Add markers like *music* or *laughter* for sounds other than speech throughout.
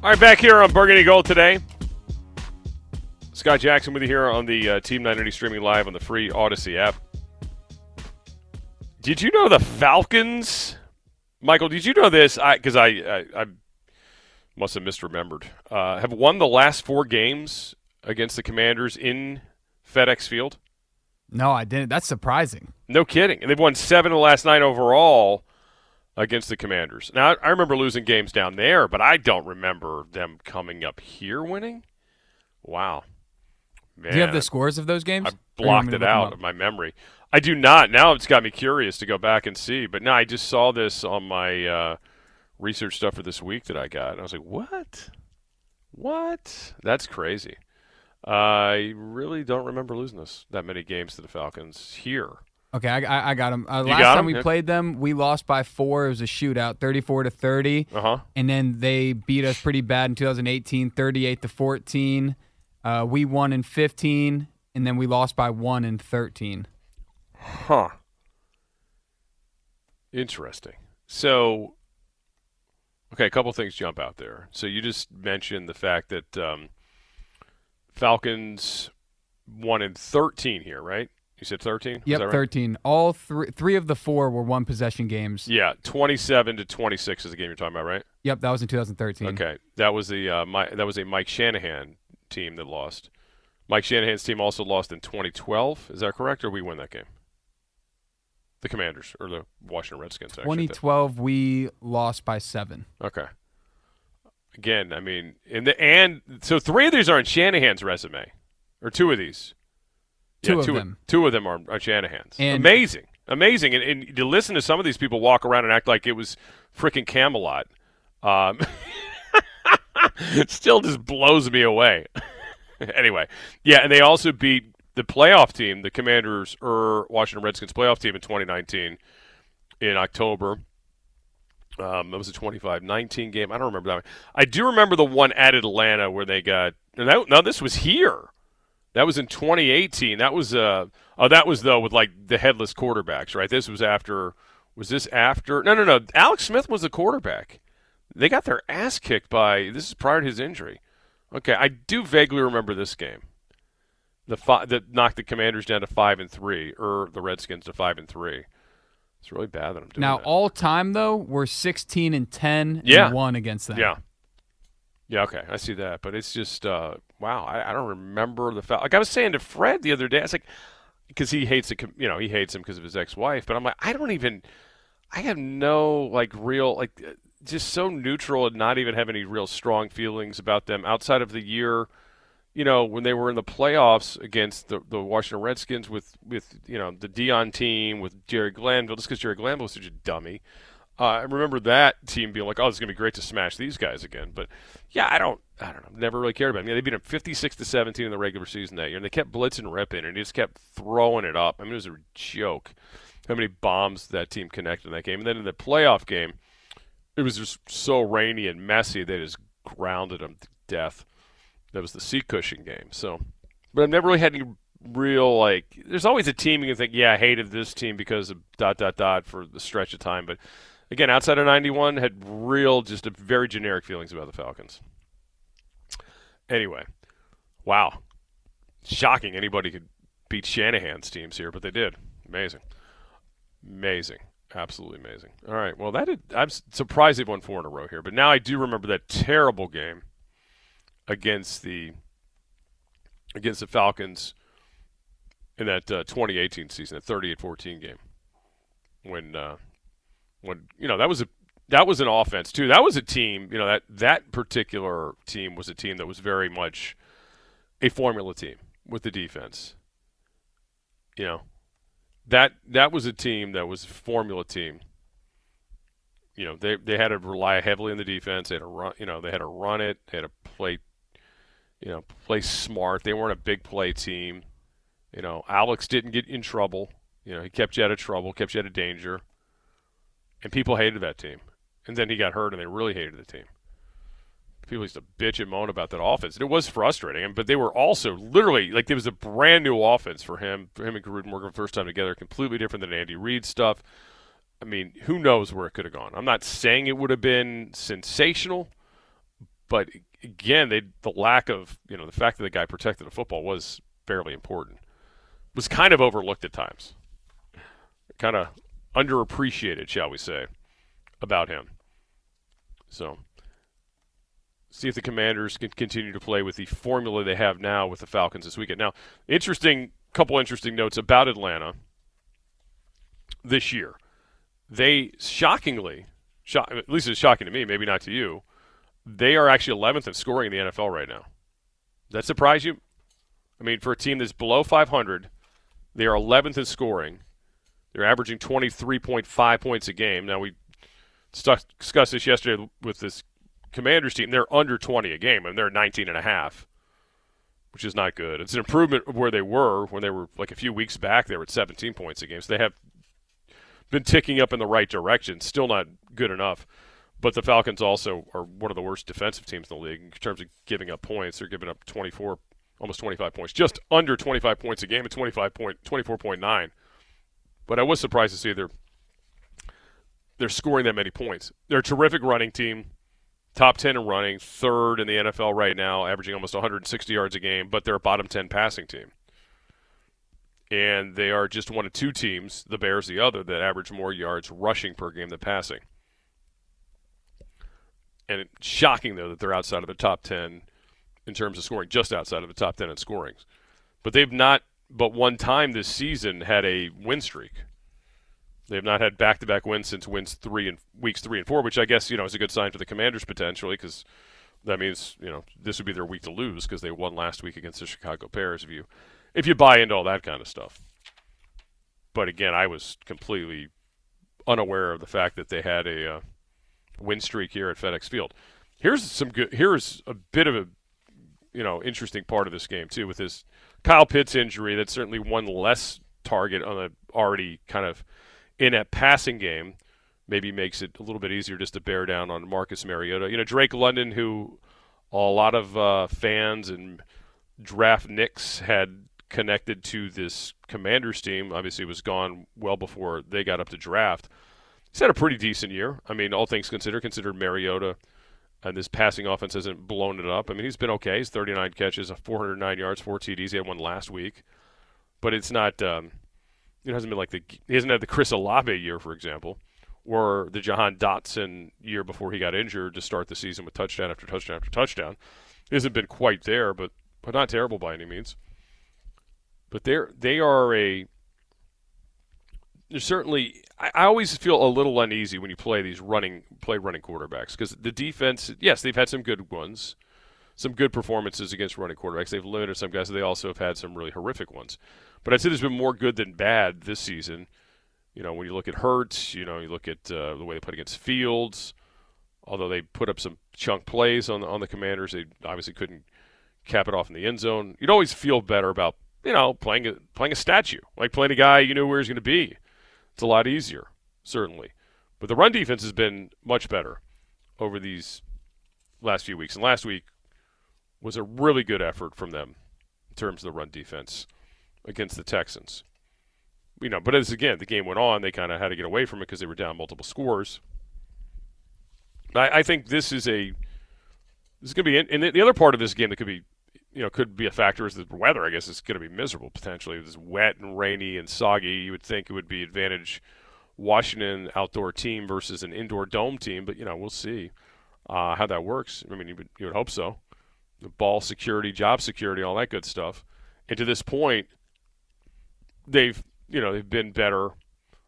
All right, back here on Burgundy Gold today. Scott Jackson with you here on the uh, Team 990 streaming live on the free Audacy app. Did you know the Falcons, Michael? Did you know this? Because I, I, I, I, must have misremembered. Uh, have won the last four games against the Commanders in FedEx Field. No, I didn't. That's surprising. No kidding. And they've won seven of the last nine overall against the Commanders. Now, I remember losing games down there, but I don't remember them coming up here winning. Wow. Man, do you have the scores of those games? I blocked it out of my memory. I do not. Now it's got me curious to go back and see. But no, I just saw this on my uh, research stuff for this week that I got. And I was like, what? What? That's crazy. Uh, I really don't remember losing this that many games to the Falcons here. Okay, I, I got them. Uh, last time we yeah. played them, we lost by four. It was a shootout, 34 to 30. Uh-huh. And then they beat us pretty bad in 2018, 38 to 14. Uh, we won in 15, and then we lost by one in 13. Huh. Interesting. So, okay, a couple things jump out there. So you just mentioned the fact that um, Falcons won in 13 here, right? You said 13? Yep, right? 13. All three three of the four were one possession games. Yeah, 27 to 26 is the game you're talking about, right? Yep, that was in 2013. Okay. That was the uh, my, that was a Mike Shanahan team that lost. Mike Shanahan's team also lost in 2012. Is that correct or we win that game? The Commanders or the Washington Redskins actually. 2012 we lost by 7. Okay. Again, I mean, in the and so three of these are in Shanahan's resume. Or two of these. Two yeah, of two, them. Two of them are, are Shanahan's. And Amazing. Amazing. And, and, to listen to some of these people walk around and act like it was freaking Camelot um, *laughs* still just blows me away. *laughs* anyway, yeah, and they also beat the playoff team, the Commanders or Washington Redskins playoff team in 2019 in October. Um, it was a 25-19 game. I don't remember that one. I do remember the one at Atlanta where they got. Now this was here. That was in 2018. That was uh oh that was though with like the headless quarterbacks, right? This was after was this after? No, no, no. Alex Smith was the quarterback. They got their ass kicked by this is prior to his injury. Okay, I do vaguely remember this game. The fi- that knocked the Commanders down to 5 and 3 or the Redskins to 5 and 3. It's really bad that I'm doing Now, that. all time though, we're 16 and 10 Yeah. and 1 against them. Yeah. Yeah, okay, I see that, but it's just uh, wow. I, I don't remember the foul. Like I was saying to Fred the other day, I was like, because he hates it, you know, he hates him because of his ex-wife. But I'm like, I don't even, I have no like real like, uh, just so neutral and not even have any real strong feelings about them outside of the year, you know, when they were in the playoffs against the the Washington Redskins with with you know the Deion team with Jerry Glanville, just because Jerry Glanville was such a dummy. Uh, I remember that team being like, "Oh, it's going to be great to smash these guys again." But yeah, I don't, I don't know, never really cared about them. Yeah, they beat them 56 to 17 in the regular season that year, and they kept blitzing Rypien, and he just kept throwing it up. I mean, it was a joke how many bombs that team connected in that game. And then in the playoff game, it was just so rainy and messy they just grounded them to death. That was the seat cushion game. So, but I've never really had any real like. There's always a team you can think, yeah, I hated this team because of dot dot dot for the stretch of time, but again, outside of 91, had real, just a very generic feelings about the Falcons. Anyway, wow. Shocking anybody could beat Shanahan's teams here, but they did. Amazing. Amazing. Absolutely amazing. All right. Well, that is, I'm surprised they've won four in a row here, but now I do remember that terrible game against the against the Falcons in that uh, 2018 season, a 38-14 game, when uh, when you know that was a that was an offense too. That was a team. You know that that particular team was a team that was very much a formula team with the defense. You know, that that was a team that was a formula team. You know, they they had to rely heavily on the defense. They had to run. You know, they had to run it. They had to play. You know, play smart. They weren't a big play team. You know, Alex didn't get in trouble. You know, he kept you out of trouble, kept you out of danger, and people hated that team. And then he got hurt, and they really hated the team people used to bitch and moan about that offense. And it was frustrating, but they were also literally like there was a brand new offense for him, for him and Gruden working first time together, completely different than Andy Reid stuff. I mean, who knows where it could have gone? I'm not saying it would have been sensational, but again, they the lack of you know the fact that the guy protected the football was fairly important. Was kind of overlooked at times, kind of underappreciated, shall we say, about him. So see if the Commanders can continue to play with the formula they have now with the Falcons this weekend. Now, interesting couple interesting notes about Atlanta this year. They shockingly, shock, at least it's shocking to me, maybe not to you, they are actually 11th in scoring in the NFL right now. Does that surprise you? I mean, for a team that's below 500, they are 11th in scoring. They're averaging 23.5 points a game. Now, we discussed this yesterday with this Commanders team, they're under 20 a game, and they're 19 and a half, which is not good. It's an improvement of where they were when they were like a few weeks back. They were at 17 points a game, so they have been ticking up in the right direction. Still not good enough. But the Falcons also are one of the worst defensive teams in the league in terms of giving up points. They're giving up 24, almost 25 points, just under 25 points a game at 25 point, 24.9. But I was surprised to see they're they're scoring that many points. They're a terrific running team top 10 in running, third in the NFL right now, averaging almost 160 yards a game, but they're a bottom 10 passing team. And they are just one of two teams, the Bears the other, that average more yards rushing per game than passing. And it's shocking, though, that they're outside of the top 10 in terms of scoring, just outside of the top 10 in scoring. But they've not, but one time this season, had a win streak. They have not had back-to-back wins since wins three and weeks three and four, which I guess you know is a good sign for the Commanders potentially because that means you know this would be their week to lose because they won last week against the Chicago Bears. If you if you buy into all that kind of stuff, but again, I was completely unaware of the fact that they had a uh, win streak here at FedEx Field. Here's some good. Here's a bit of a you know interesting part of this game too with this Kyle Pitts injury. That's certainly one less target on a already kind of in a passing game maybe makes it a little bit easier just to bear down on Marcus Mariota. You know, Drake London, who a lot of uh, fans and draft nicks had connected to this Commanders team, obviously was gone well before they got up to draft. He's had a pretty decent year. I mean, all things considered, considered Mariota and this passing offense hasn't blown it up. I mean, he's been okay. He's 39 catches, 409 yards, four TDs. He had one last week, but it's not. Um, it hasn't been like the he hasn't had the Chris Olave year, for example, or the Jahan Dotson year before he got injured to start the season with touchdown after touchdown after touchdown. It hasn't been quite there, but but not terrible by any means. But they're they are a certainly I, I always feel a little uneasy when you play these running play running quarterbacks because the defense yes they've had some good ones some good performances against running quarterbacks they've limited some guys they also have had some really horrific ones but I'd say there's been more good than bad this season. You know, when you look at Hurts, you know, you look at uh, the way they put against Fields. Although they put up some chunk plays on the, on the Commanders, they obviously couldn't cap it off in the end zone. You'd always feel better about you know playing a playing a statue, like playing a guy you knew where he's going to be. It's a lot easier, certainly. But the run defense has been much better over these last few weeks. And last week was a really good effort from them in terms of the run defense against the Texans. You know, but as again the game went on, they kind of had to get away from it because they were down multiple scores. I, I think this is a this is going to be, and the other part of this game that could be, you know, could be a factor is the weather. I guess it's going to be miserable potentially. It's wet and rainy and soggy. You would think it would be advantage Washington outdoor team versus an indoor dome team, but you know we'll see uh, how that works. I mean, you would, you would hope so. The ball security, job security, all that good stuff. And to this point, they've you know they've been better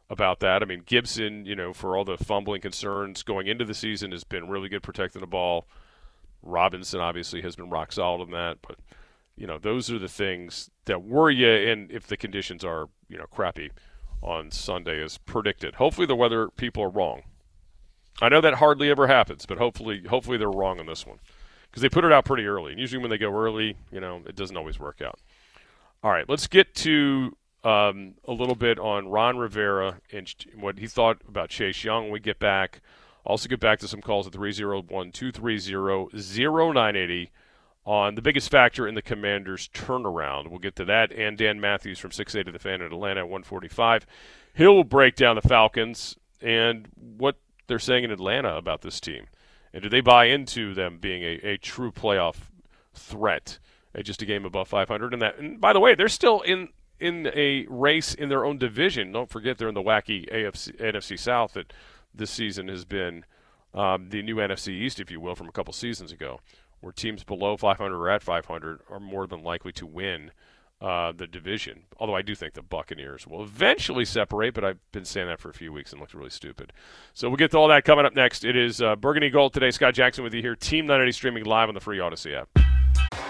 about that. I mean, Gibson, you know, for all the fumbling concerns going into the season, has been really good protecting the ball. Robinson obviously has been rock solid in that, but you know, those are the things that worry you. And if the conditions are you know crappy on Sunday as predicted, hopefully the weather people are wrong. I know that hardly ever happens, but hopefully, hopefully they're wrong on this one because they put it out pretty early. And usually when they go early, you know, it doesn't always work out. All right, let's get to um, a little bit on Ron Rivera and what he thought about Chase Young when we get back. Also, get back to some calls at 301 230 0980 on the biggest factor in the Commanders' turnaround. We'll get to that. And Dan Matthews from 680 The Fan in Atlanta at 145. He'll break down the Falcons and what they're saying in Atlanta about this team. And do they buy into them being a, a true playoff threat? At just a game above 500, and that. And by the way, they're still in in a race in their own division. Don't forget they're in the wacky AFC, NFC South that this season has been um, the new NFC East, if you will, from a couple seasons ago, where teams below 500 or at 500 are more than likely to win uh, the division. Although I do think the Buccaneers will eventually separate, but I've been saying that for a few weeks and looks really stupid. So we'll get to all that coming up next. It is uh, Burgundy Gold today. Scott Jackson with you here. Team 980 streaming live on the free Audacy app.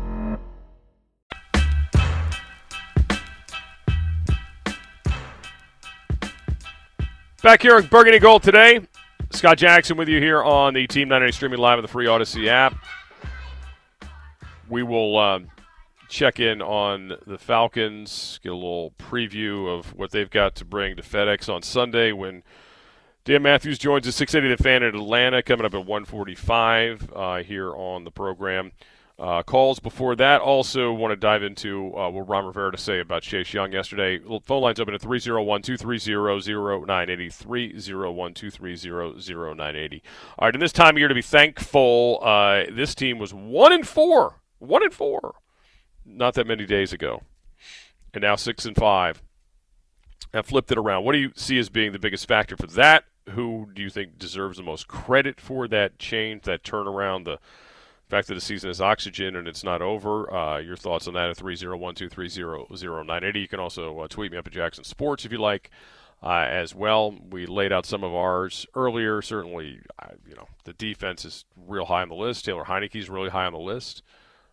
Back here on Burgundy Gold today. Scott Jackson with you here on the Team 980 streaming live on the free Audacy app. We will uh, check in on the Falcons, get a little preview of what they've got to bring to FedEx on Sunday when Dan Matthews joins the 680 The Fan in Atlanta coming up at 145 uh, here on the program. Uh, calls before that. Also, want to dive into uh, what Ron Rivera to say about Chase Young yesterday. Phone lines open at 301 230 0980. 301 230 0980. All right, in this time of year to be thankful, uh, this team was 1 and 4. 1 and 4. Not that many days ago. And now 6 and 5. Have flipped it around. What do you see as being the biggest factor for that? Who do you think deserves the most credit for that change, that turnaround, the fact that the season is oxygen and it's not over. Uh, your thoughts on that at 301-230-0980. You can also uh, tweet me up at Jackson Sports if you like uh, as well. We laid out some of ours earlier. Certainly, you know, the defense is real high on the list. Taylor Heinicke is really high on the list.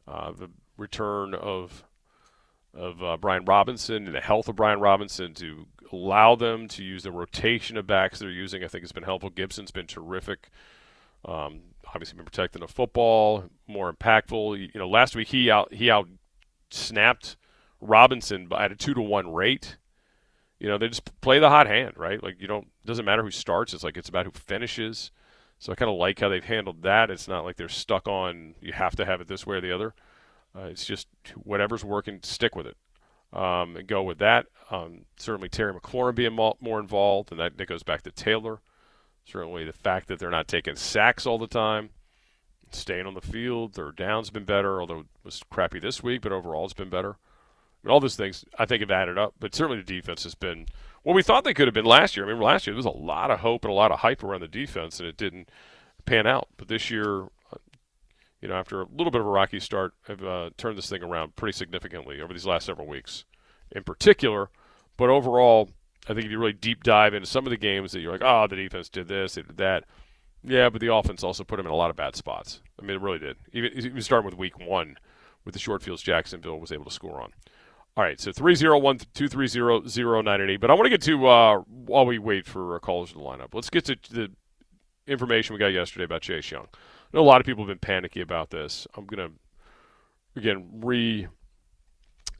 Uh, the return of of uh, Brian Robinson and the health of Brian Robinson to allow them to use the rotation of backs they're using, I think has been helpful. Gibson's been terrific. Um, obviously been protecting the football, more impactful. You know, last week he out he out snapped Robinson at a two to one rate. You know, they just play the hot hand, right? Like you don't doesn't matter who starts. It's like it's about who finishes. So I kind of like how they've handled that. It's not like they're stuck on you have to have it this way or the other. Uh, it's just whatever's working, stick with it um, and go with that. Um, certainly Terry McLaurin being more involved, and that, that goes back to Taylor. Certainly, the fact that they're not taking sacks all the time, staying on the field, their down's been better, although it was crappy this week, but overall it's been better. I mean, all those things I think have added up, but certainly the defense has been what we thought they could have been last year. I mean, last year there was a lot of hope and a lot of hype around the defense, and it didn't pan out. But this year, you know, after a little bit of a rocky start, have uh, turned this thing around pretty significantly over these last several weeks, in particular. But overall, I think if you really deep dive into some of the games that you're like, oh, the defense did this, they did that. Yeah, but the offense also put them in a lot of bad spots. I mean, it really did. Even, even starting with week one with the short fields Jacksonville was able to score on. All right, so 301 230 0988. But I want to get to, uh, while we wait for callers to line up, let's get to the information we got yesterday about Chase Young. I know a lot of people have been panicky about this. I'm going to, again, re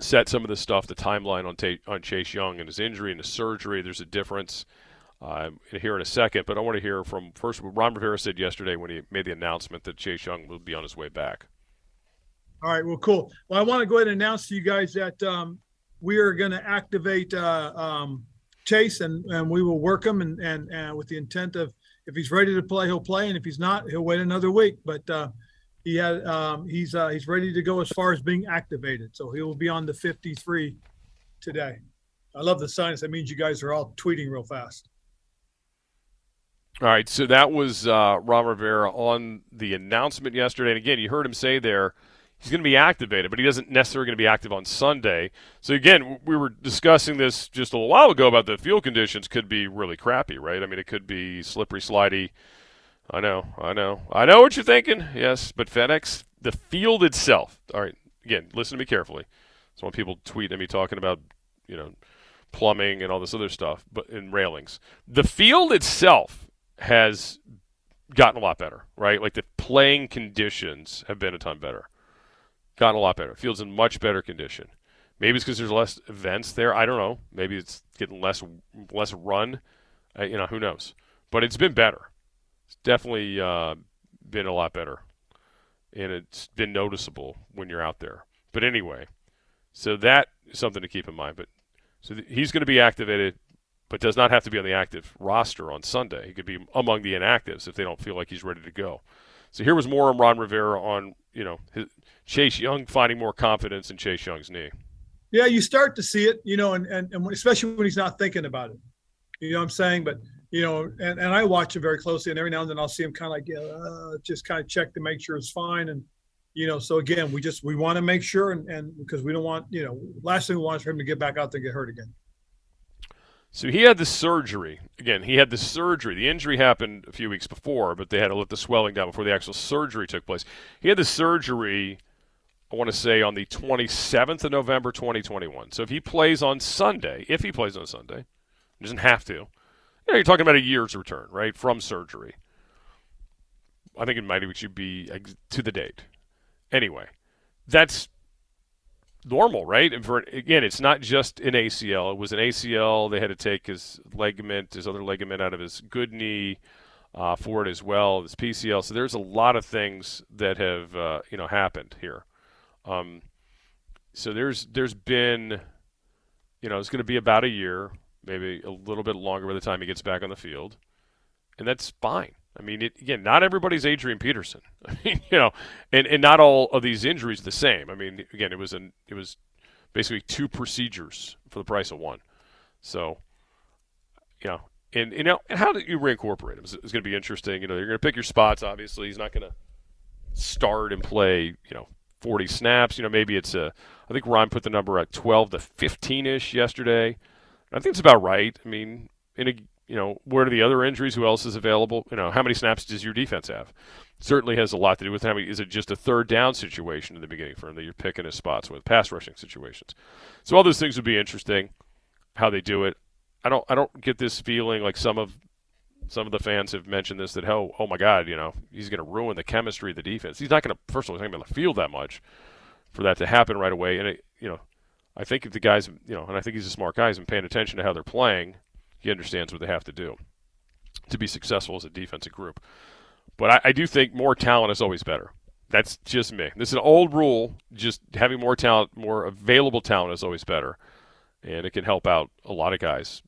set some of the stuff, the timeline on, ta- on Chase Young and his injury and his surgery. There's a difference uh, here in a second, but I want to hear from first what Ron Rivera said yesterday when he made the announcement that Chase Young will be on his way back. All right, well, cool. Well, I want to go ahead and announce to you guys that um, we are going to activate uh, um, Chase, and, and we will work him, and, and, and with the intent of if he's ready to play, he'll play, and if he's not, he'll wait another week. But uh, he had um, he's uh, he's ready to go as far as being activated, so he will be on the 53 today. I love the signs. That means you guys are all tweeting real fast. All right, so that was uh, Ron Rivera on the announcement yesterday, and again, you heard him say there he's going to be activated, but he doesn't necessarily going to be active on Sunday. So again, we were discussing this just a little while ago about the field conditions could be really crappy, right? I mean, it could be slippery, slidey. I know, I know, I know what you're thinking. Yes, but FedEx, the field itself. All right, again, listen to me carefully. So when people tweet at me talking about, you know, plumbing and all this other stuff, but in railings, the field itself has gotten a lot better, right? Like the playing conditions have been a ton better gotten a lot better. Field's in much better condition. Maybe it's because there's less events there. I don't know. Maybe it's getting less less run. Uh, you know, who knows? But it's been better. It's definitely uh, been a lot better, and it's been noticeable when you're out there. But anyway, so that is something to keep in mind. But so th- he's going to be activated, but does not have to be on the active roster on Sunday. He could be among the inactives if they don't feel like he's ready to go. So here was more on Ron Rivera on you know his, Chase Young finding more confidence in Chase Young's knee. Yeah, you start to see it, you know, and, and, and especially when he's not thinking about it. You know what I'm saying? But, you know, and, and I watch him very closely, and every now and then I'll see him kind of like, uh, just kind of check to make sure it's fine. And, you know, so again, we just, we want to make sure, and, and because we don't want, you know, last thing we want is for him to get back out there and get hurt again. So he had the surgery. Again, he had the surgery. The injury happened a few weeks before, but they had to let the swelling down before the actual surgery took place. He had the surgery I want to say on the 27th of November 2021. So if he plays on Sunday, if he plays on Sunday, he doesn't have to. You know, you're talking about a year's return, right, from surgery. I think it might should be to the date. Anyway, that's normal, right? And for again, it's not just an ACL. It was an ACL. They had to take his ligament, his other ligament, out of his good knee uh, for it as well. This PCL. So there's a lot of things that have uh, you know happened here. Um, so there's there's been, you know, it's going to be about a year, maybe a little bit longer by the time he gets back on the field, and that's fine. I mean, it, again, not everybody's Adrian Peterson. *laughs* I mean, you know, and, and not all of these injuries the same. I mean, again, it was an it was basically two procedures for the price of one. So, you know, and you know, and how do you reincorporate him? It's, it's going to be interesting. You know, you're going to pick your spots. Obviously, he's not going to start and play. You know, 40 snaps. You know, maybe it's a. I think Ron put the number at 12 to 15 ish yesterday. I think it's about right. I mean, in a you know, where are the other injuries? Who else is available? You know, how many snaps does your defense have? Certainly has a lot to do with how many. Is it just a third down situation in the beginning for him that you're picking his spots with pass rushing situations? So all those things would be interesting. How they do it. I don't. I don't get this feeling like some of some of the fans have mentioned this that oh oh my god you know he's going to ruin the chemistry of the defense. He's not going to first of all he's not going to be that much for that to happen right away. And it, you know I think if the guys you know and I think he's a smart guy. He's been paying attention to how they're playing. He understands what they have to do to be successful as a defensive group. But I, I do think more talent is always better. That's just me. This is an old rule. Just having more talent, more available talent is always better, and it can help out a lot of guys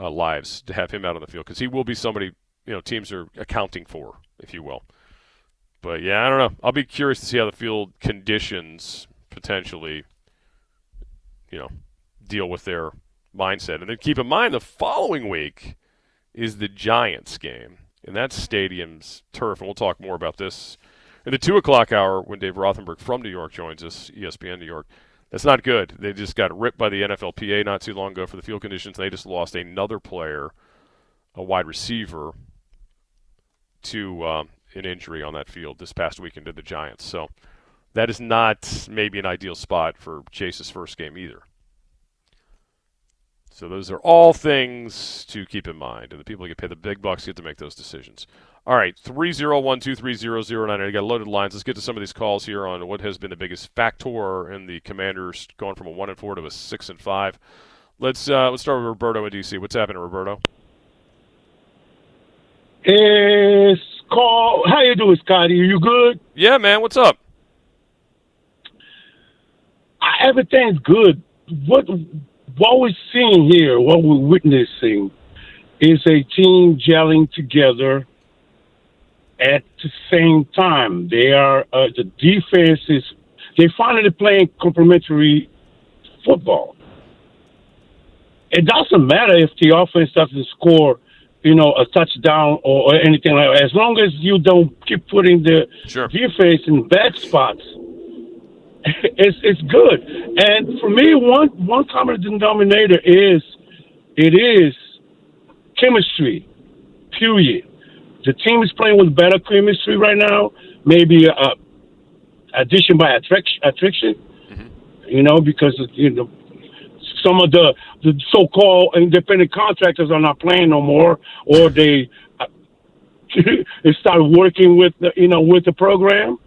uh, lives to have him out on the field because he will be somebody you know teams are accounting for, if you will. But yeah, I don't know. I'll be curious to see how the field conditions potentially, you know, deal with their mindset. And then keep in mind the following week is the Giants game, and that's stadium's turf. And we'll talk more about this in the two o'clock hour when Dave Rothenberg from New York joins us, ESPN New York. That's not good. They just got ripped by the NFLPA not too long ago for the field conditions. They just lost another player, a wide receiver, to um, an injury on that field this past weekend to the Giants. So that is not maybe an ideal spot for Chase's first game either. So those are all things to keep in mind, and the people who get paid the big bucks get to make those decisions. All right, three zero one two three zero zero nine. I got loaded lines. Let's get to some of these calls here on what has been the biggest factor in the Commanders going from a one and four to a six and five. Let's uh, let's start with Roberto in DC. What's happening, Roberto? Hey, Carl. How you doing, Scotty? Are you good? Yeah, man. What's up? Everything's good. What what we're seeing here, what we're witnessing, is a team gelling together at the same time. They are uh, the defense is they finally playing complementary football. It doesn't matter if the offense doesn't score, you know, a touchdown or, or anything like that. As long as you don't keep putting the Sure. defense in bad spots, it's it's good. And for me, one one common denominator is it is chemistry. Period. The team is playing with better chemistry right now. Maybe uh, addition by attraction, attraction. You know, because you know some of the the so-called independent contractors are not playing no more, or *laughs* they uh, *laughs* they start working with the, you know with the program.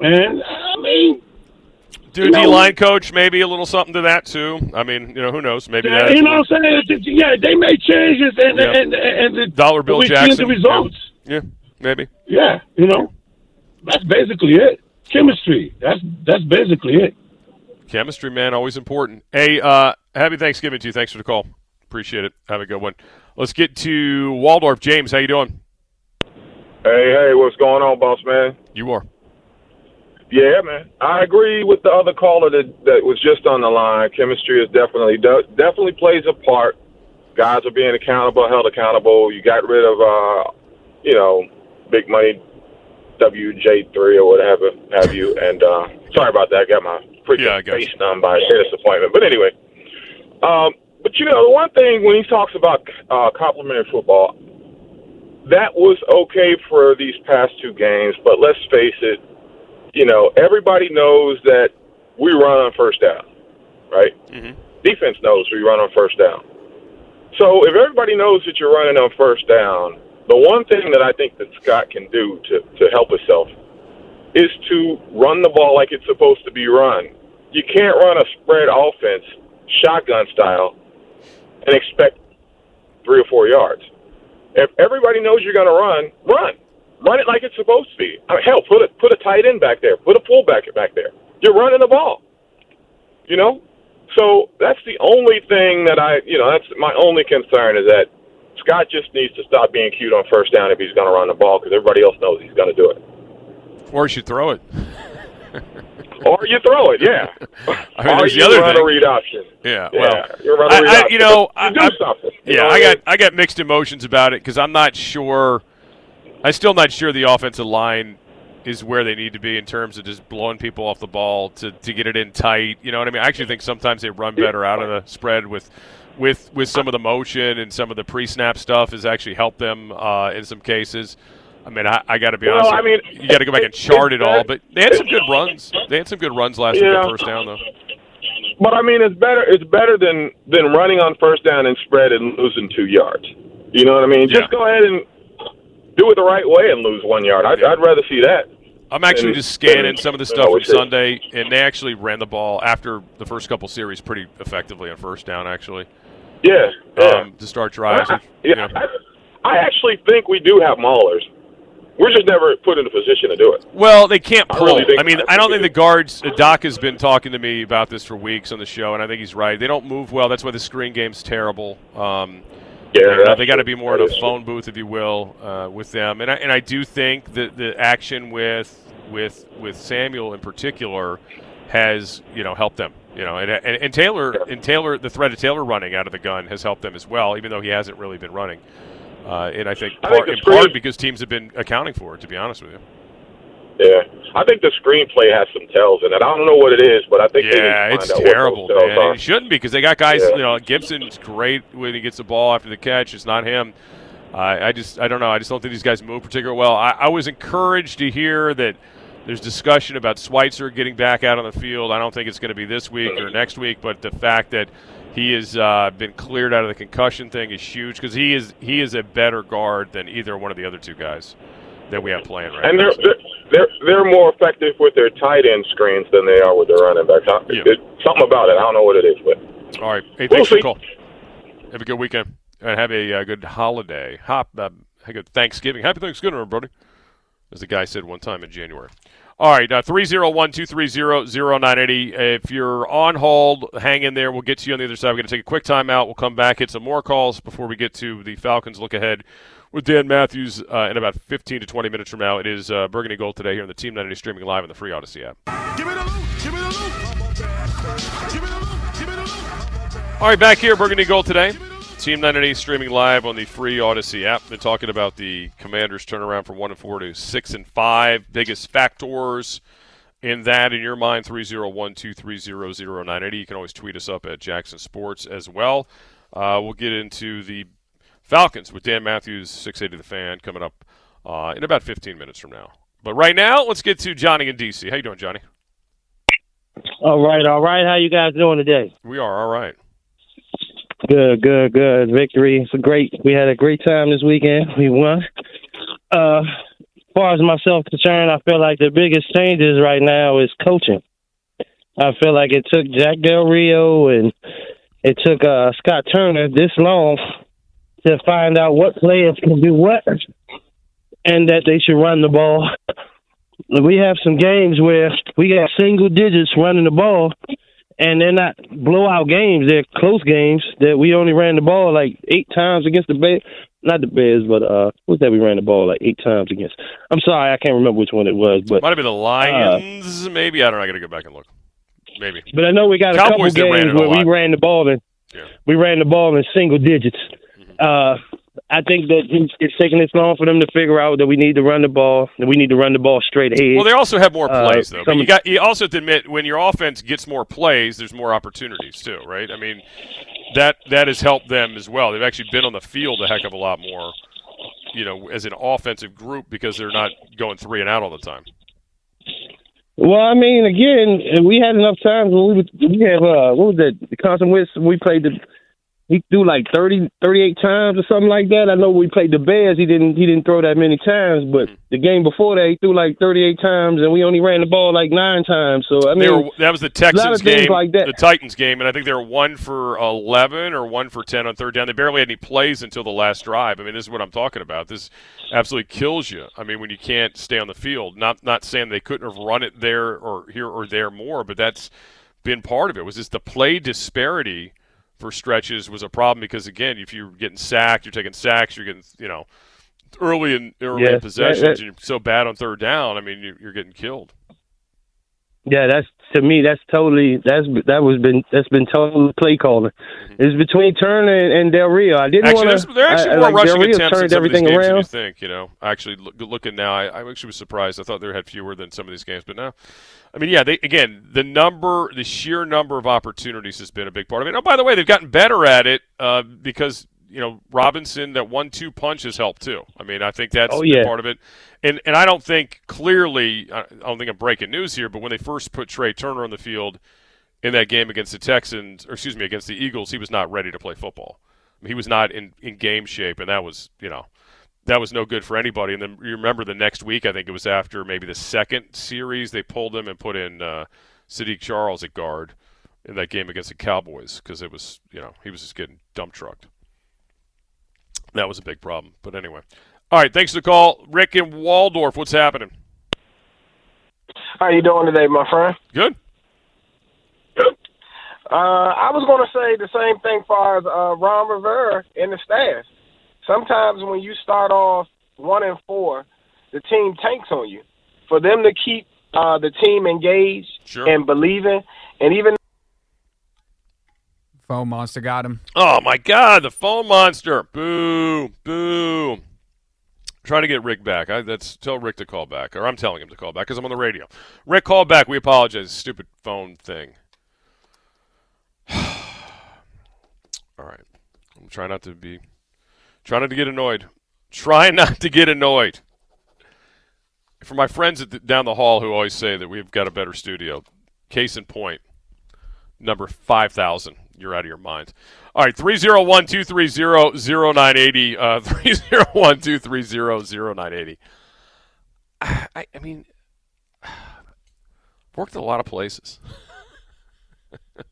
And I mean, Do D line coach maybe a little something to that too. I mean, you know, who knows? Maybe Yeah, that. you know what I'm saying? Yeah, they made changes and Yeah. and and the Dollar Bill we see Jackson. the results. Yeah, maybe. Yeah, you know, that's basically it. Chemistry. That's that's basically it. Chemistry, man, always important. Hey, uh, happy Thanksgiving to you. Thanks for the call. Appreciate it. Have a good one. Let's get to Waldorf. James, how you doing? Hey, hey, what's going on, boss man? You are. Yeah, man. I agree with the other caller that that was just on the line. Chemistry is definitely de- definitely plays a part. Guys are being accountable, held accountable. You got rid of, uh, you know, big money WJ three or whatever have you. And uh, sorry about that. I got my freaking Yeah, face done by a hair disappointment. But anyway, um, but you know, the one thing when he talks about uh, complimentary football, that was okay for these past two games. But let's face it, you know, everybody knows that we run on first down, right? Mhm. Defense knows we run on first down. So if everybody knows that you're running on first down, the one thing that I think that Scott can do to, to help himself is to run the ball like it's supposed to be run. You can't run a spread offense, shotgun style, and expect three or four yards. If everybody knows you're going to run, run. Run it like it's supposed to be. I mean, hell, put a put a tight end back there, put a fullback back there. You're running the ball. You know, so that's the only thing that I, you know, that's my only concern is that Scott just needs to stop being cute on first down if he's going to run the ball because everybody else knows he's going to do it. Or you should throw it. *laughs* Or you throw it, yeah. *laughs* I mean, or there's the other run thing. a read option. Yeah, Yeah, well, you run a read I- option. you know, you I- do I- something. you Yeah, know I got? I got mixed emotions about it because I'm not sure. I'm still not sure the offensive line is where they need to be in terms of just blowing people off the ball to, to get it in tight. You know what I mean? I actually think sometimes they run better out of the spread with with with some of the motion and some of the pre-snap stuff has actually helped them uh, in some cases. I mean, I, I got to be Well, honest. I mean, you got to go back and chart it all, but they had some good runs. They had some good runs last week Yeah. on first down, though. But I mean, it's better. It's better than than running on first down and spread and losing two yards. You know what I mean? Yeah. Just go ahead and do it the right way and lose one yard. I'd, Yeah. I'd rather see that. I'm actually just scanning some of the stuff from. Sunday, and they actually ran the ball after the first couple series pretty effectively on first down, actually, Yeah. yeah. um, to start drives. I, which, yeah. I, I actually think we do have maulers. We're just never put in a position to do it. Well, they can't I pull. really think I mean, that's I don't think the guards. Doc has been talking to me about this for weeks on the show, and I think he's right. They don't move well. That's why the screen game's terrible. Um, Yeah, that's they got to be more in a phone booth, if you will, uh, with them. And I, and I do think that the action with with with Samuel in particular has you know helped them. You know, and, and, and Taylor and Taylor, the threat of Taylor running out of the gun has helped them as well, even though he hasn't really been running. Uh, and I think, I part, think in part because teams have been accounting for it. To be honest with you. Yeah. I think the screenplay has some tells in it. I don't know what it is, but I think they need to Yeah, it's terrible, what those tells man. are. It shouldn't be because they got guys. Yeah. You know, Gibson's great when he gets the ball after the catch. It's not him. I I just, I don't know. I just don't think these guys move particularly well. I, I was encouraged to hear that there's discussion about Schweitzer getting back out on the field. I don't think it's going to be this week or next week, but the fact that he has uh, been cleared out of the concussion thing is huge because he is he is a better guard than either one of the other two guys that we have playing right And now. they're they're they're more effective with their tight end screens than they are with their running backs. I- Yeah. It's something about it. I don't know what it is, but All right. Hey, We'll thanks for the call. Have a good weekend and have a uh, good holiday. Hop, uh, have a good Thanksgiving. Happy Thanksgiving, everybody. As the guy said one time in January. All right, uh, 301 230 0980. If you're on hold, hang in there. We'll get to you on the other side. We're going to take a quick timeout. We'll come back, hit some more calls before we get to the Falcons look ahead with Dan Matthews uh, in about 15 to 20 minutes from now. It is uh, Burgundy Gold today here on the Team 90 streaming live on the free Audacy app. All right, back here, Burgundy Gold today. Team 980 streaming live on the free Audacy app. Been talking about the Commanders turnaround from one and four to six and five. Biggest factors in that, in your mind, 301-230-0980. You can always tweet us up at Jackson Sports as well. Uh, we'll get into the Falcons with Dan Matthews, 680 The Fan, coming up uh, in about 15 minutes from now. But right now, let's get to Johnny in D.C. How you doing, Johnny? All right, all right. How you guys doing today? We are all right. Good, good, good. Victory. It's a great. We had a great time this weekend. We won. Uh, as far as myself concerned, I feel like the biggest changes right now is coaching. I feel like it took Jack Del Rio and it took uh, Scott Turner this long to find out what players can do what, and that they should run the ball. We have some games where we got single digits running the ball, and they're not blowout games. They're close games that we only ran the ball like eight times against the Bears. Not the Bears, but uh, what's that? We ran the ball like eight times against. I'm sorry, I can't remember which one it was, but Might have been the Lions, maybe. I don't know. I got to go back and look. Maybe. but I know we got a Cowboys, they couple games a where we ran the ball in Yeah. Mm-hmm. we ran the ball in single digits. Uh, I think that it's- taking this long for them to figure out that we need to run the ball, that we need to run the ball straight ahead. Well, they also have more Uh, plays, though. But you got you also have to admit when your offense gets more plays, there's more opportunities too, right? I mean, that that has helped them as well. They've actually been on the field a heck of a lot more, you know, as an offensive group because they're not going three and out all the time. Well, I mean, again, we had enough times when we would, we have uh, what was that? The Carson Wentz. We played the. He threw like 30, 38 times or something like that. I know we played the Bears. He didn't. He didn't throw that many times. But hmm. the game before that, he threw like thirty eight times, and we only ran the ball like nine times. So I mean, were, that was the Texans game, like that. the Titans game, and I think they were one for eleven or one for ten on third down. They barely had any plays until the last drive. I mean, this is what I'm talking about. This absolutely kills you. I mean, when you can't stay on the field. Not not saying they couldn't have run it there or here or there more, but that's been part of it. Was just the play disparity for stretches was a problem because again, if you're getting sacked, you're taking sacks, you're getting you know early in early in that- possessions, that- and you're so bad on third down. I mean, you're, you're getting killed. Yeah, that's to me. That's totally. That's that was been. That's been totally play calling. It's between Turner and, and Del Rio. I didn't want there's, there actually I, more like, rushing Del attempts turned everything games than you think. You know, actually, look, looking now, I, I actually was surprised. I thought they had fewer than some of these games, but now, I mean, yeah, they again the number, the sheer number of opportunities has been a big part of it. Oh, by the way, they've gotten better at it uh, because you know Robinson that one-two punch has helped too. I mean, I think that's Oh, yeah. part of it. And and I don't think clearly, I don't think I'm breaking news here, but when they first put Trai Turner on the field in that game against the Texans, or excuse me, against the Eagles, he was not ready to play football. He was not in, in game shape, and that was, you know, that was no good for anybody. And then you remember the next week, I think it was after maybe the second series, they pulled him and put in uh, Saahdiq Charles at guard in that game against the Cowboys because it was, you know, he was just getting dump trucked. That was a big problem. But anyway. All right, thanks for the call. Rick in Waldorf, what's happening? How you doing today, my friend? Good. Uh, I was going to say the same thing for uh, Ron Rivera and the staff. Sometimes when you start off one and four, the team tanks on you. For them to keep uh, the team engaged Sure. and believing, and even Phone monster got him. Oh my God, the phone monster! Boo, boo. Trying to get Rick back. I, that's tell Rick to call back, or I'm telling him to call back because I'm on the radio. Rick, call back. We apologize. Stupid phone thing. *sighs* All right. I'm trying not to be, trying not to get annoyed. Trying *laughs* not to get annoyed. For my friends the, down the hall who always say that we've got a better studio, case in point, number 5,000. You're out of your mind. All right, 301 230 0980. Uh, *laughs* 301 230 0980. I, I mean, *sighs* worked a lot of places. *laughs*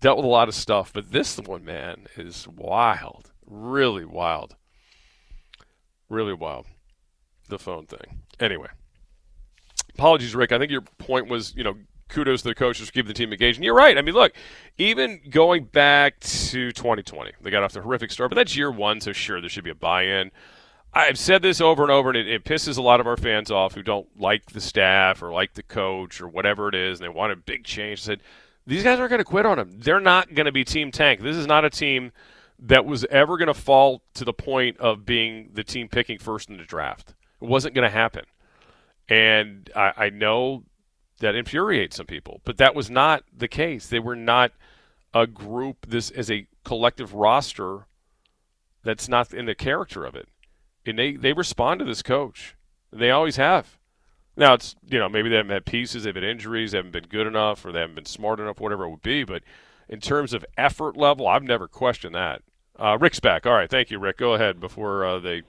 Dealt with a lot of stuff, but this one, man, is wild. Really wild. Really wild. The phone thing. Anyway. Apologies, Rick. I think your point was, you know, kudos to the coaches for keeping the team engaged. And you're right. I mean, look, even going back to 2020, they got off the horrific start, but that's year one, so sure, there should be a buy-in. I've said this over and over, and it, it, pisses a lot of our fans off who don't like the staff or like the coach or whatever it is, and they want a big change. I said, these guys aren't going to quit on him. They're not going to be Team Tank. This is not a team that was ever going to fall to the point of being the team picking first in the draft. It wasn't going to happen. And I, I know that infuriates some people. But that was not the case. They were not a group this as a collective roster that's not in the character of it. And they, they respond to this coach. They always have. Now it's you know, maybe they haven't had pieces, they've had injuries, they haven't been good enough, or they haven't been smart enough, whatever it would be, but in terms of effort level, I've never questioned that. Uh, Rick's back. All right, thank you, Rick. Go ahead before uh, they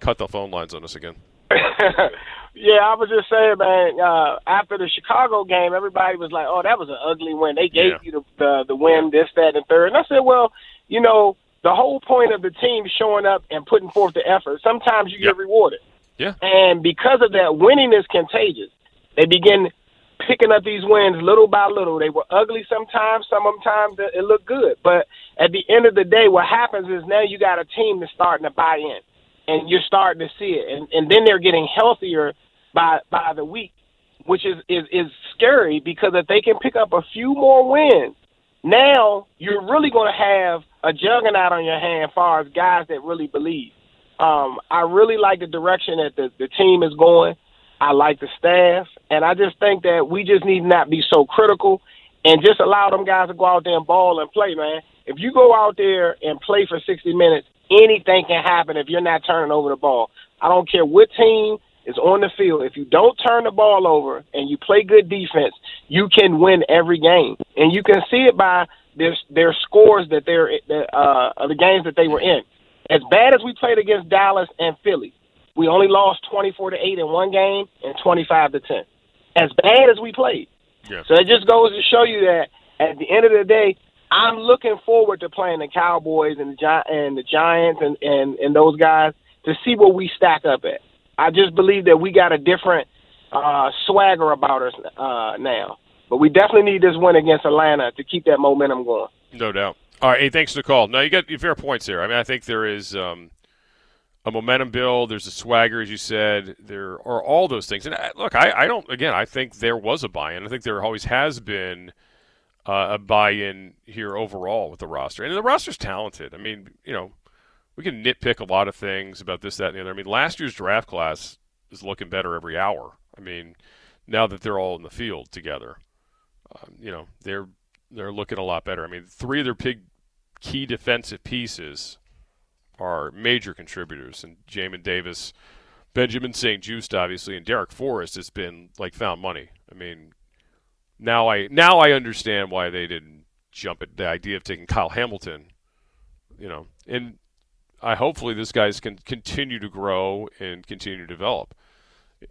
cut the phone lines on us again. *laughs* Yeah, I was just saying, man. Uh, after the Chicago game, everybody was like, "Oh, that was an ugly win. They gave yeah. you the, the the win, this, that, and third. And I said, "Well, you know, the whole point of the team showing up and putting forth the effort. Sometimes you yep. get rewarded. Yeah. And because of that, winning is contagious. They begin picking up these wins little by little. They were ugly sometimes. Sometimes it looked good. But at the end of the day, what happens is now you got a team that's starting to buy in and you're starting to see it. And and then they're getting healthier by by the week, which is is is scary because if they can pick up a few more wins, now you're really going to have a juggernaut on your hand as far as guys that really believe. Um, I really like the direction that the, the team is going. I like the staff, and I just think that we just need not be so critical and just allow them guys to go out there and ball and play, man. If you go out there and play for 60 minutes anything can happen if you're not turning over the ball. I don't care what team is on the field. If you don't turn the ball over and you play good defense, you can win every game, and you can see it by their their scores that they're uh, the games that they were in. As bad as we played against Dallas and Philly, we only lost 24 to eight in one game and 25 to 10. As bad as we played. Yeah. So it just goes to show you that at the end of the day, I'm looking forward to playing the Cowboys and the Gi- and the Giants and, and and those guys to see where we stack up at. I just believe that we got a different uh, swagger about us uh, now, but we definitely need this win against Atlanta to keep that momentum going. No doubt. All right, hey, thanks for the call. No, you got your fair points there. I mean, I think there is um, a momentum build. There's a swagger, as you said. There are all those things. And uh, look, I, I don't. Again, I think there was a buy-in. I think there always has been uh, a buy-in here overall with the roster. And the roster's talented. I mean, you know, we can nitpick a lot of things about this, that, and the other. I mean, last year's draft class is looking better every hour. I mean, now that they're all in the field together, um, you know, they're they're looking a lot better. I mean, three of their big key defensive pieces are major contributors, and Jamin Davis, Benjamin St-Juste, obviously, and Darrick Forrest has been like found money. I mean, now I now I understand why they didn't jump at the idea of taking Kyle Hamilton. You know, and I hopefully this guy's can continue to grow and continue to develop.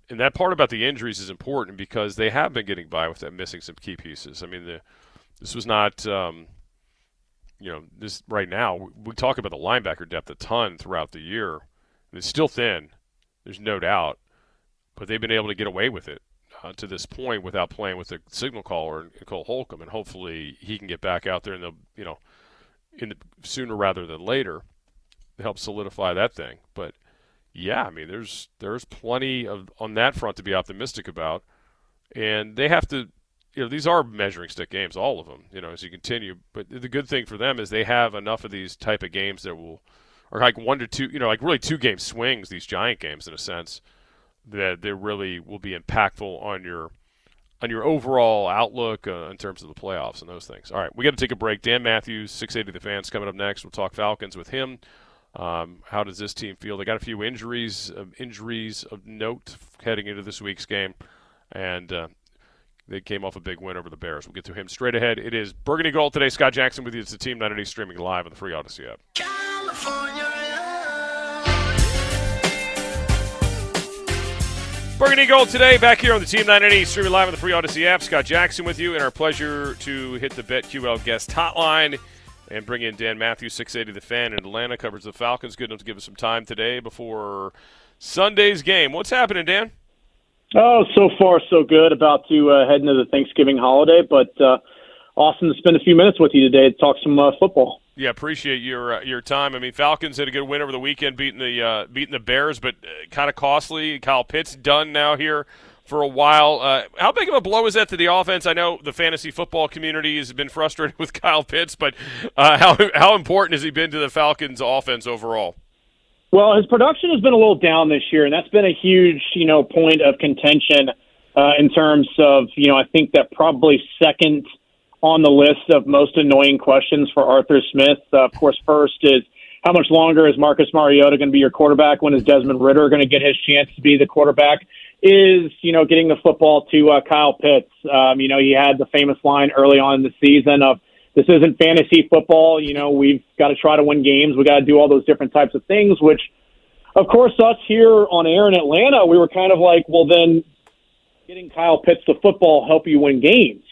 And that part about the injuries is important because they have been getting by with that missing some key pieces. I mean, the, this was not, um, you know, this right now. We talk about the linebacker depth a ton throughout the year. It's still thin, there's no doubt, but they've been able to get away with it uh, to this point without playing with the signal caller and Cole Holcomb, and hopefully he can get back out there in the you know in the sooner rather than later to help solidify that thing. But yeah, I mean there's there's plenty of on that front to be optimistic about, and they have to. You know, these are measuring stick games, all of them. You know, as you continue. But the good thing for them is they have enough of these type of games that will or like one to two, you know, like really two game swings. These giant games, in a sense, that they really will be impactful on your on your overall outlook uh, in terms of the playoffs and those things. All right, we got to take a break. Dan Matthews, 680 The Fans, coming up next. We'll talk Falcons with him. Um, how does this team feel? They got a few injuries, uh, injuries of note heading into this week's game, and uh, they came off a big win over the Bears. We'll get to him straight ahead. It is Burgundy Gold today. Scott Jackson with you. It's the Team 90 streaming live on the free Audacy app. Burgundy Gold today, back here on the Team 980, streaming live on the free Audacy app. Scott Jackson with you, and our pleasure to hit the BetQL guest hotline and bring in Dan Matthews, 680 The Fan in Atlanta, covers the Falcons. Good enough to give us some time today before Sunday's game. What's happening, Dan? Oh, so far so good. About to uh, head into the Thanksgiving holiday, but uh, awesome to spend a few minutes with you today to talk some uh, football. Yeah, appreciate your uh, your time. I mean, Falcons had a good win over the weekend, beating the uh, beating the Bears, but uh, kind of costly. Kyle Pitts done now here for a while. Uh, how big of a blow is that to the offense? I know the fantasy football community has been *laughs* frustrated with Kyle Pitts, but uh, how how important has he been to the Falcons' offense overall? Well, his production has been a little down this year, and that's been a huge you know point of contention uh, in terms of you know I think that probably second on the list of most annoying questions for Arthur Smith. Uh, of course, first is how much longer is Marcus Mariota going to be your quarterback? When is Desmond Ridder going to get his chance to be the quarterback? Is you know getting the football to uh, Kyle Pitts? Um, you know he had the famous line early on in the season of this isn't fantasy football. You know we've got to try to win games. We got to do all those different types of things. Which, of course, us here on air in Atlanta, we were kind of like, well then, getting Kyle Pitts the football help you win games.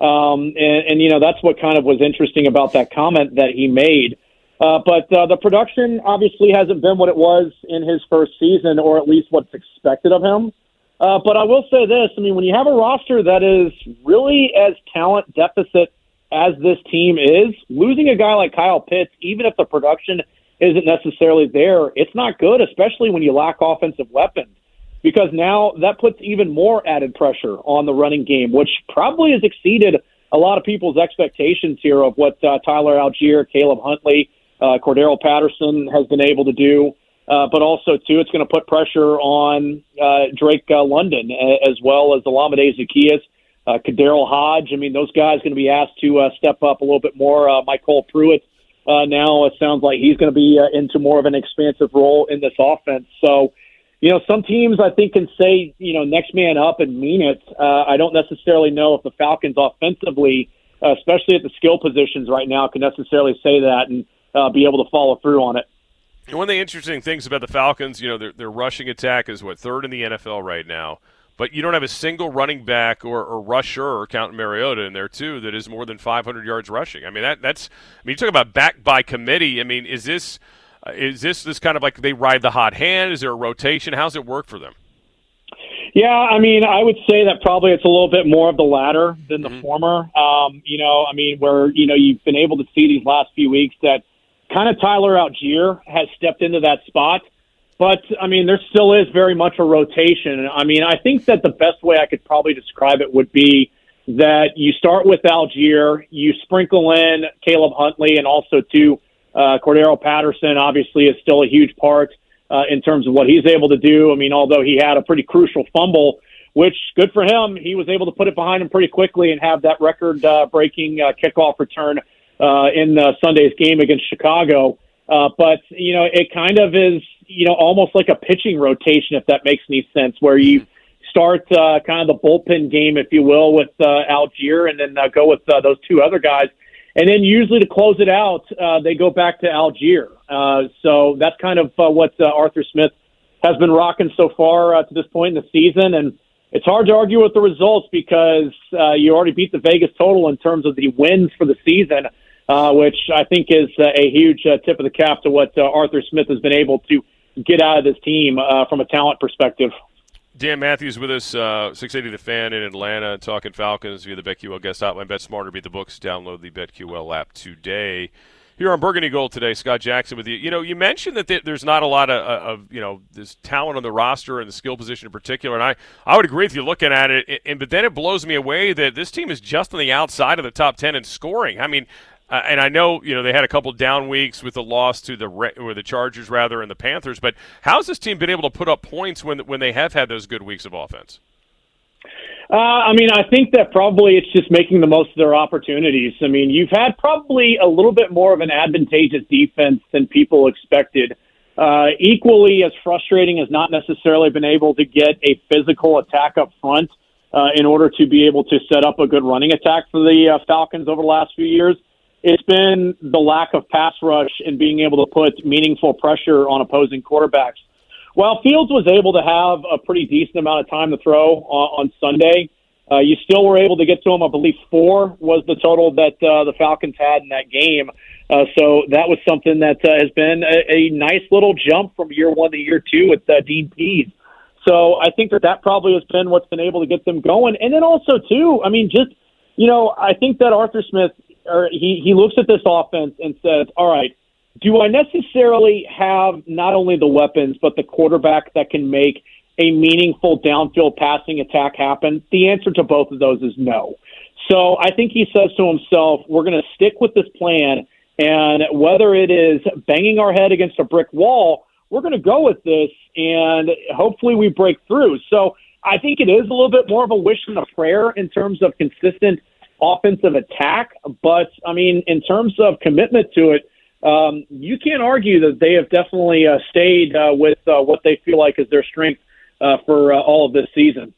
Um, and, and, you know, that's what kind of was interesting about that comment that he made. Uh, but uh, the production obviously hasn't been what it was in his first season, or at least what's expected of him. Uh, but I will say this I mean, when you have a roster that is really as talent deficit as this team is, losing a guy like Kyle Pitts, even if the production isn't necessarily there, it's not good, especially when you lack offensive weapons because now that puts even more added pressure on the running game, which probably has exceeded a lot of people's expectations here of what uh, Tyler Allgeier, Caleb Huntley, uh, Cordarrelle Patterson has been able to do. Uh, but also, too, it's going to put pressure on uh, Drake uh, London as well as Olamide Zaccheaus, uh, KhaDarel Hodge. I mean, those guys are going to be asked to uh, step up a little bit more. Uh, MyCole Pruitt uh, now it sounds like he's going to be uh, into more of an expansive role in this offense. So, you know, some teams I think can say, you know, next man up and mean it. Uh, I don't necessarily know if the Falcons offensively, uh, especially at the skill positions right now, can necessarily say that and uh, be able to follow through on it. And one of the interesting things about the Falcons, you know, their, their rushing attack is what third in the NFL right now, but you don't have a single running back or, or rusher, counting Mariota in there too, that is more than 500 yards rushing. I mean, that that's. I mean, you talk about back by committee. I mean, is this? Uh, is this this kind of like they ride the hot hand? Is there a rotation? How's it work for them? Yeah, I mean, I would say that probably it's a little bit more of the latter than the mm-hmm. former. Um, you know, I mean, where you know you've been able to see these last few weeks that kind of Tyler Allgeier has stepped into that spot. But I mean, there still is very much a rotation. I mean, I think that the best way I could probably describe it would be that you start with Allgeier, you sprinkle in Caleb Huntley, and also too uh, Cordarrelle Patterson obviously is still a huge part uh, in terms of what he's able to do. I mean, although he had a pretty crucial fumble, which good for him, he was able to put it behind him pretty quickly and have that record-breaking uh, uh, kickoff return uh, in uh, Sunday's game against Chicago. Uh, but you know, it kind of is you know almost like a pitching rotation, if that makes any sense, where you start uh, kind of the bullpen game, if you will, with uh, Allgeier, and then uh, go with uh, those two other guys and then usually to close it out, uh, they go back to Allgeier. Uh, so that's kind of uh, what uh, Arthur Smith has been rocking so far uh, to this point in the season. And it's hard to argue with the results because uh, you already beat the Vegas total in terms of the wins for the season, uh, which I think is uh, a huge uh, tip of the cap to what uh, Arthur Smith has been able to get out of this team uh, from a talent perspective. Dan Matthews with us, uh, 680 The Fan in Atlanta, talking Falcons via the BetQL guest hotline. Bet smarter, beat the books. Download the BetQL app today. Here on Burgundy Gold today, Scott Jackson with you. You know, you mentioned that there's not a lot of, of, you know, this talent on the roster and the skill position in particular, and I, I would agree with you looking at it. And but then it blows me away that this team is just on the outside of the top ten in scoring. I mean, Uh, and I know you know they had a couple down weeks with the loss to the or the Chargers rather and the Panthers. But how's this team been able to put up points when when they have had those good weeks of offense? Uh, I mean, I think that probably it's just making the most of their opportunities. I mean, you've had probably a little bit more of an advantageous defense than people expected. Uh, equally as frustrating as not necessarily been able to get a physical attack up front uh, in order to be able to set up a good running attack for the uh, Falcons over the last few years. It's been the lack of pass rush and being able to put meaningful pressure on opposing quarterbacks. While Fields was able to have a pretty decent amount of time to throw on, on Sunday, uh, you still were able to get to him. I believe four was the total that uh, the Falcons had in that game. Uh, so that was something that uh, has been a, a nice little jump from year one to year two with uh, Dean Pees. So I think that that probably has been what's been able to get them going. And then also too, I mean, just you know, I think that Arthur Smith or he he looks at this offense and says, "All right, do I necessarily have not only the weapons but the quarterback that can make a meaningful downfield passing attack happen?" The answer to both of those is no. So I think he says to himself, "We're going to stick with this plan." And whether it is banging our head against a brick wall, we're going to go with this and hopefully we break through. So I think it is a little bit more of a wish than a prayer in terms of consistent offensive attack. But I mean, in terms of commitment to it, um, you can't argue that they have definitely uh, stayed uh, with uh, what they feel like is their strength uh, for uh, all of this season.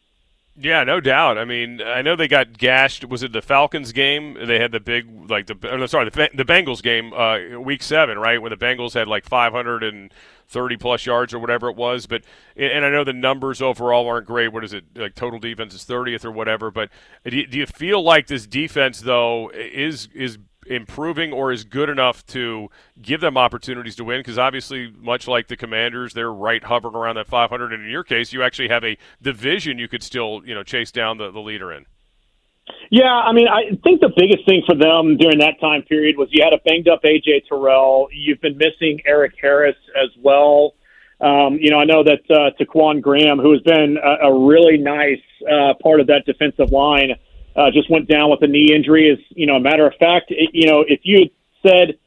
Yeah, no doubt. I mean, I know they got gashed. Was it the Falcons game? They had the big, like the, oh, sorry, the, the Bengals game, uh, week seven, right, when the Bengals had like 530 plus yards or whatever it was. But and I know the numbers overall aren't great. What is it? Like total defense is 30th or whatever. But do you, do you feel like this defense though is is improving or is good enough to give them opportunities to win? Because obviously, much like the Commanders, they're right hovering around that 500. And in your case, you actually have a division you could still you know chase down the, the leader in. Yeah, I mean, I think the biggest thing for them during that time period was you had a banged up AJ Terrell. You've been missing Eric Harris as well. Um, you know, I know that uh, Ta'Quon Graham, who has been a, a really nice uh, part of that defensive line, uh, just went down with a knee injury. As you know, a matter of fact, it, you know, if you had said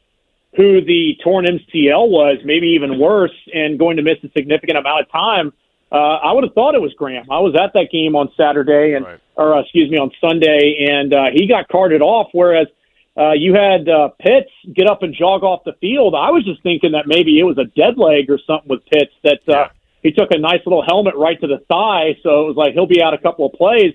who the torn MCL was, maybe even worse, and going to miss a significant amount of time, uh, I would have thought it was Graham. I was at that game on Saturday, and right. or uh, excuse me, on Sunday, and uh, he got carted off. Whereas uh, you had uh, Pitts get up and jog off the field. I was just thinking that maybe it was a dead leg or something with Pitts that uh, yeah. he took a nice little helmet right to the thigh, so it was like he'll be out a couple of plays.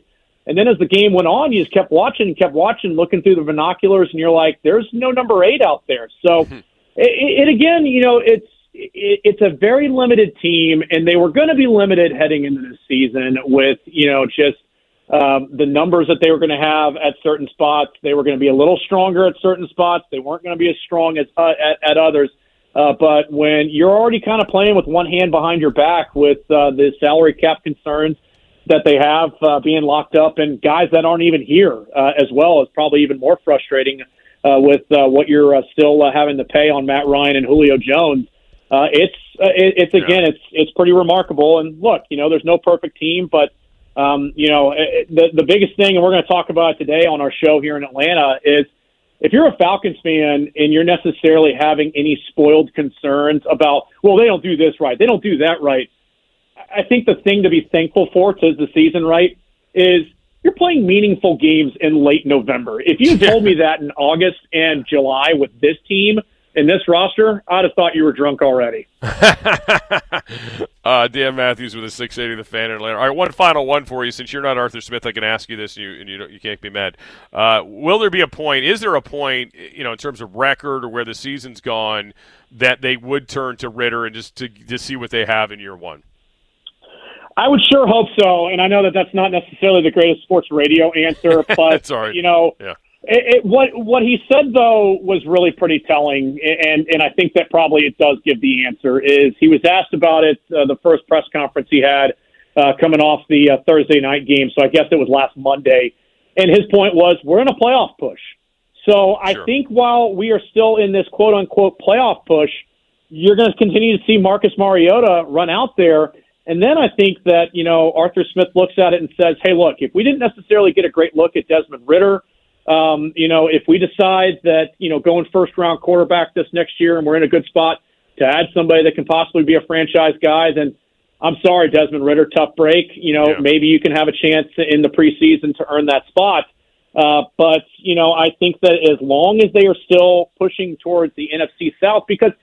And then as the game went on, you just kept watching and kept watching, looking through the binoculars, and you're like, "There's no number eight out there." So, *laughs* it, it again, you know, it's it, it's a very limited team, and they were going to be limited heading into this season with you know just um, the numbers that they were going to have at certain spots. They were going to be a little stronger at certain spots. They weren't going to be as strong as uh, at, at others. Uh, but when you're already kind of playing with one hand behind your back with uh, the salary cap concerns that they have uh, being locked up and guys that aren't even here uh, as well is probably even more frustrating uh, with uh, what you're uh, still uh, having to pay on Matt Ryan and Julio Jones. Uh, it's uh, it, it's again it's it's pretty remarkable. And look, you know, there's no perfect team, but um, you know, it, the the biggest thing, and we're going to talk about it today on our show here in Atlanta, is if you're a Falcons fan and you're necessarily having any spoiled concerns about, well, they don't do this right, they don't do that right I think the thing to be thankful for to the season, right, is you're playing meaningful games in late November. If you *laughs* told me that in August and July with this team and this roster, I'd have thought you were drunk already. *laughs* uh, Dan Matthews with a 680 the fan in Atlanta. All right, one final one for you. Since you're not Arthur Smith, I can ask you this, and you and you, you can't be mad. Uh, will there be a point? Is there a point, you know, in terms of record or where the season's gone, that they would turn to Ridder and just to to see what they have in year one? I would sure hope so, and I know that that's not necessarily the greatest sports radio answer, *laughs* but you know, yeah. It, it, what what he said though was really pretty telling, and and I think that probably it does give the answer. Is he was asked about it uh, the first press conference he had uh, coming off the uh, Thursday night game, so I guess it was last Monday, and his point was we're in a playoff push. So I sure. think while we are still in this quote unquote playoff push, you're going to continue to see Marcus Mariota run out there and then I think that, you know, Arthur Smith looks at it and says, hey, look, if we didn't necessarily get a great look at Desmond Ridder, Um, you know, if we decide that you know going first round quarterback this next year and we're in a good spot to add somebody that can possibly be a franchise guy, then I'm sorry, Desmond Ridder, tough break. You know, Yeah. maybe you can have a chance in the preseason to earn that spot. Uh, but you know, I think that as long as they are still pushing towards the NFC South, because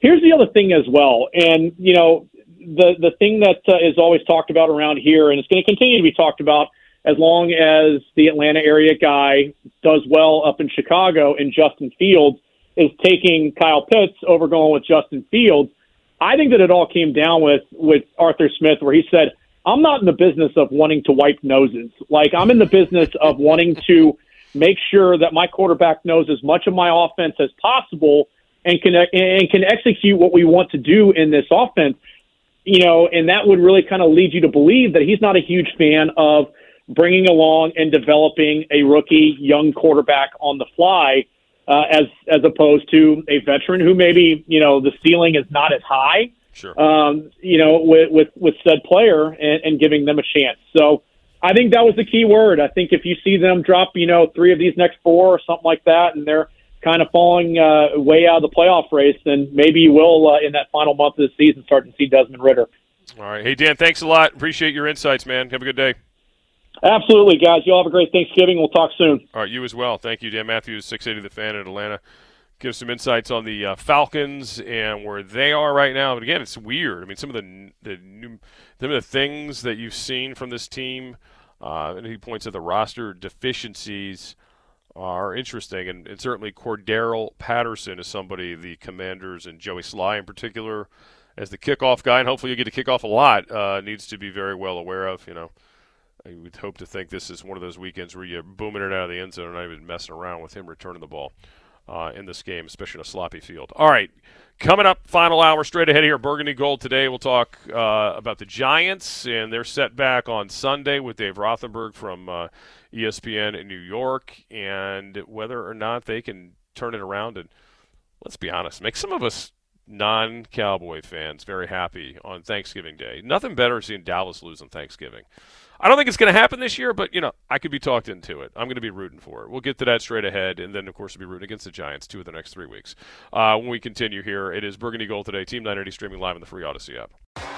here's the other thing as well, and you know, the the thing that uh, is always talked about around here, and it's going to continue to be talked about as long as the Atlanta area guy does well up in Chicago, and Justin Fields is taking Kyle Pitts over going with Justin Fields. I think that it all came down with with Arthur Smith, where he said, "I'm not in the business of wanting to wipe noses. Like I'm in the business of wanting to make sure that my quarterback knows as much of my offense as possible and can and can execute what we want to do in this offense." You know, and that would really kind of lead you to believe that he's not a huge fan of bringing along and developing a rookie young quarterback on the fly uh, as as opposed to a veteran who maybe you know the ceiling is not as high. Sure. Um, you know, with with with said player and, and giving them a chance. So I think that was the key word. I think if you see them drop, you know, three of these next four or something like that, and they're kind of falling uh, way out of the playoff race, then maybe you will uh, in that final month of the season start to see Desmond Ridder. All right. Hey, Dan, thanks a lot. Appreciate your insights, man. Have a good day. Absolutely, guys. You all have a great Thanksgiving. We'll talk soon. All right, you as well. Thank you, Dan Matthews, 680 The Fan in Atlanta. Give some insights on the uh, Falcons and where they are right now. But again, it's weird. I mean, some of the the new, some of the things that you've seen from this team, uh, and he points at the roster deficiencies are interesting, and, and certainly Cordarrelle Patterson is somebody the Commanders and Joey Slye in particular, as the kickoff guy, and hopefully you get to kick off a lot, uh, needs to be very well aware of. You know, I would hope to think this is one of those weekends where you're booming it out of the end zone and not even messing around with him returning the ball uh, in this game, especially in a sloppy field. All right, coming up, final hour straight ahead here, Burgundy Gold today. We'll talk uh, about the Giants and their setback on Sunday with Dave Rothenberg from uh, ESPN in New York and whether or not they can turn it around and, let's be honest, make some of us non Cowboy fans very happy on Thanksgiving Day. Nothing better than Dallas lose on Thanksgiving. I don't think it's going to happen this year, but you know I could be talked into it. I'm going to be rooting for it. We'll get to that straight ahead, and then of course we'll be rooting against the Giants two of the next three weeks. Uh, when we continue here, it is Burgundy Gold today. Team 980 streaming live on the free Audacy app.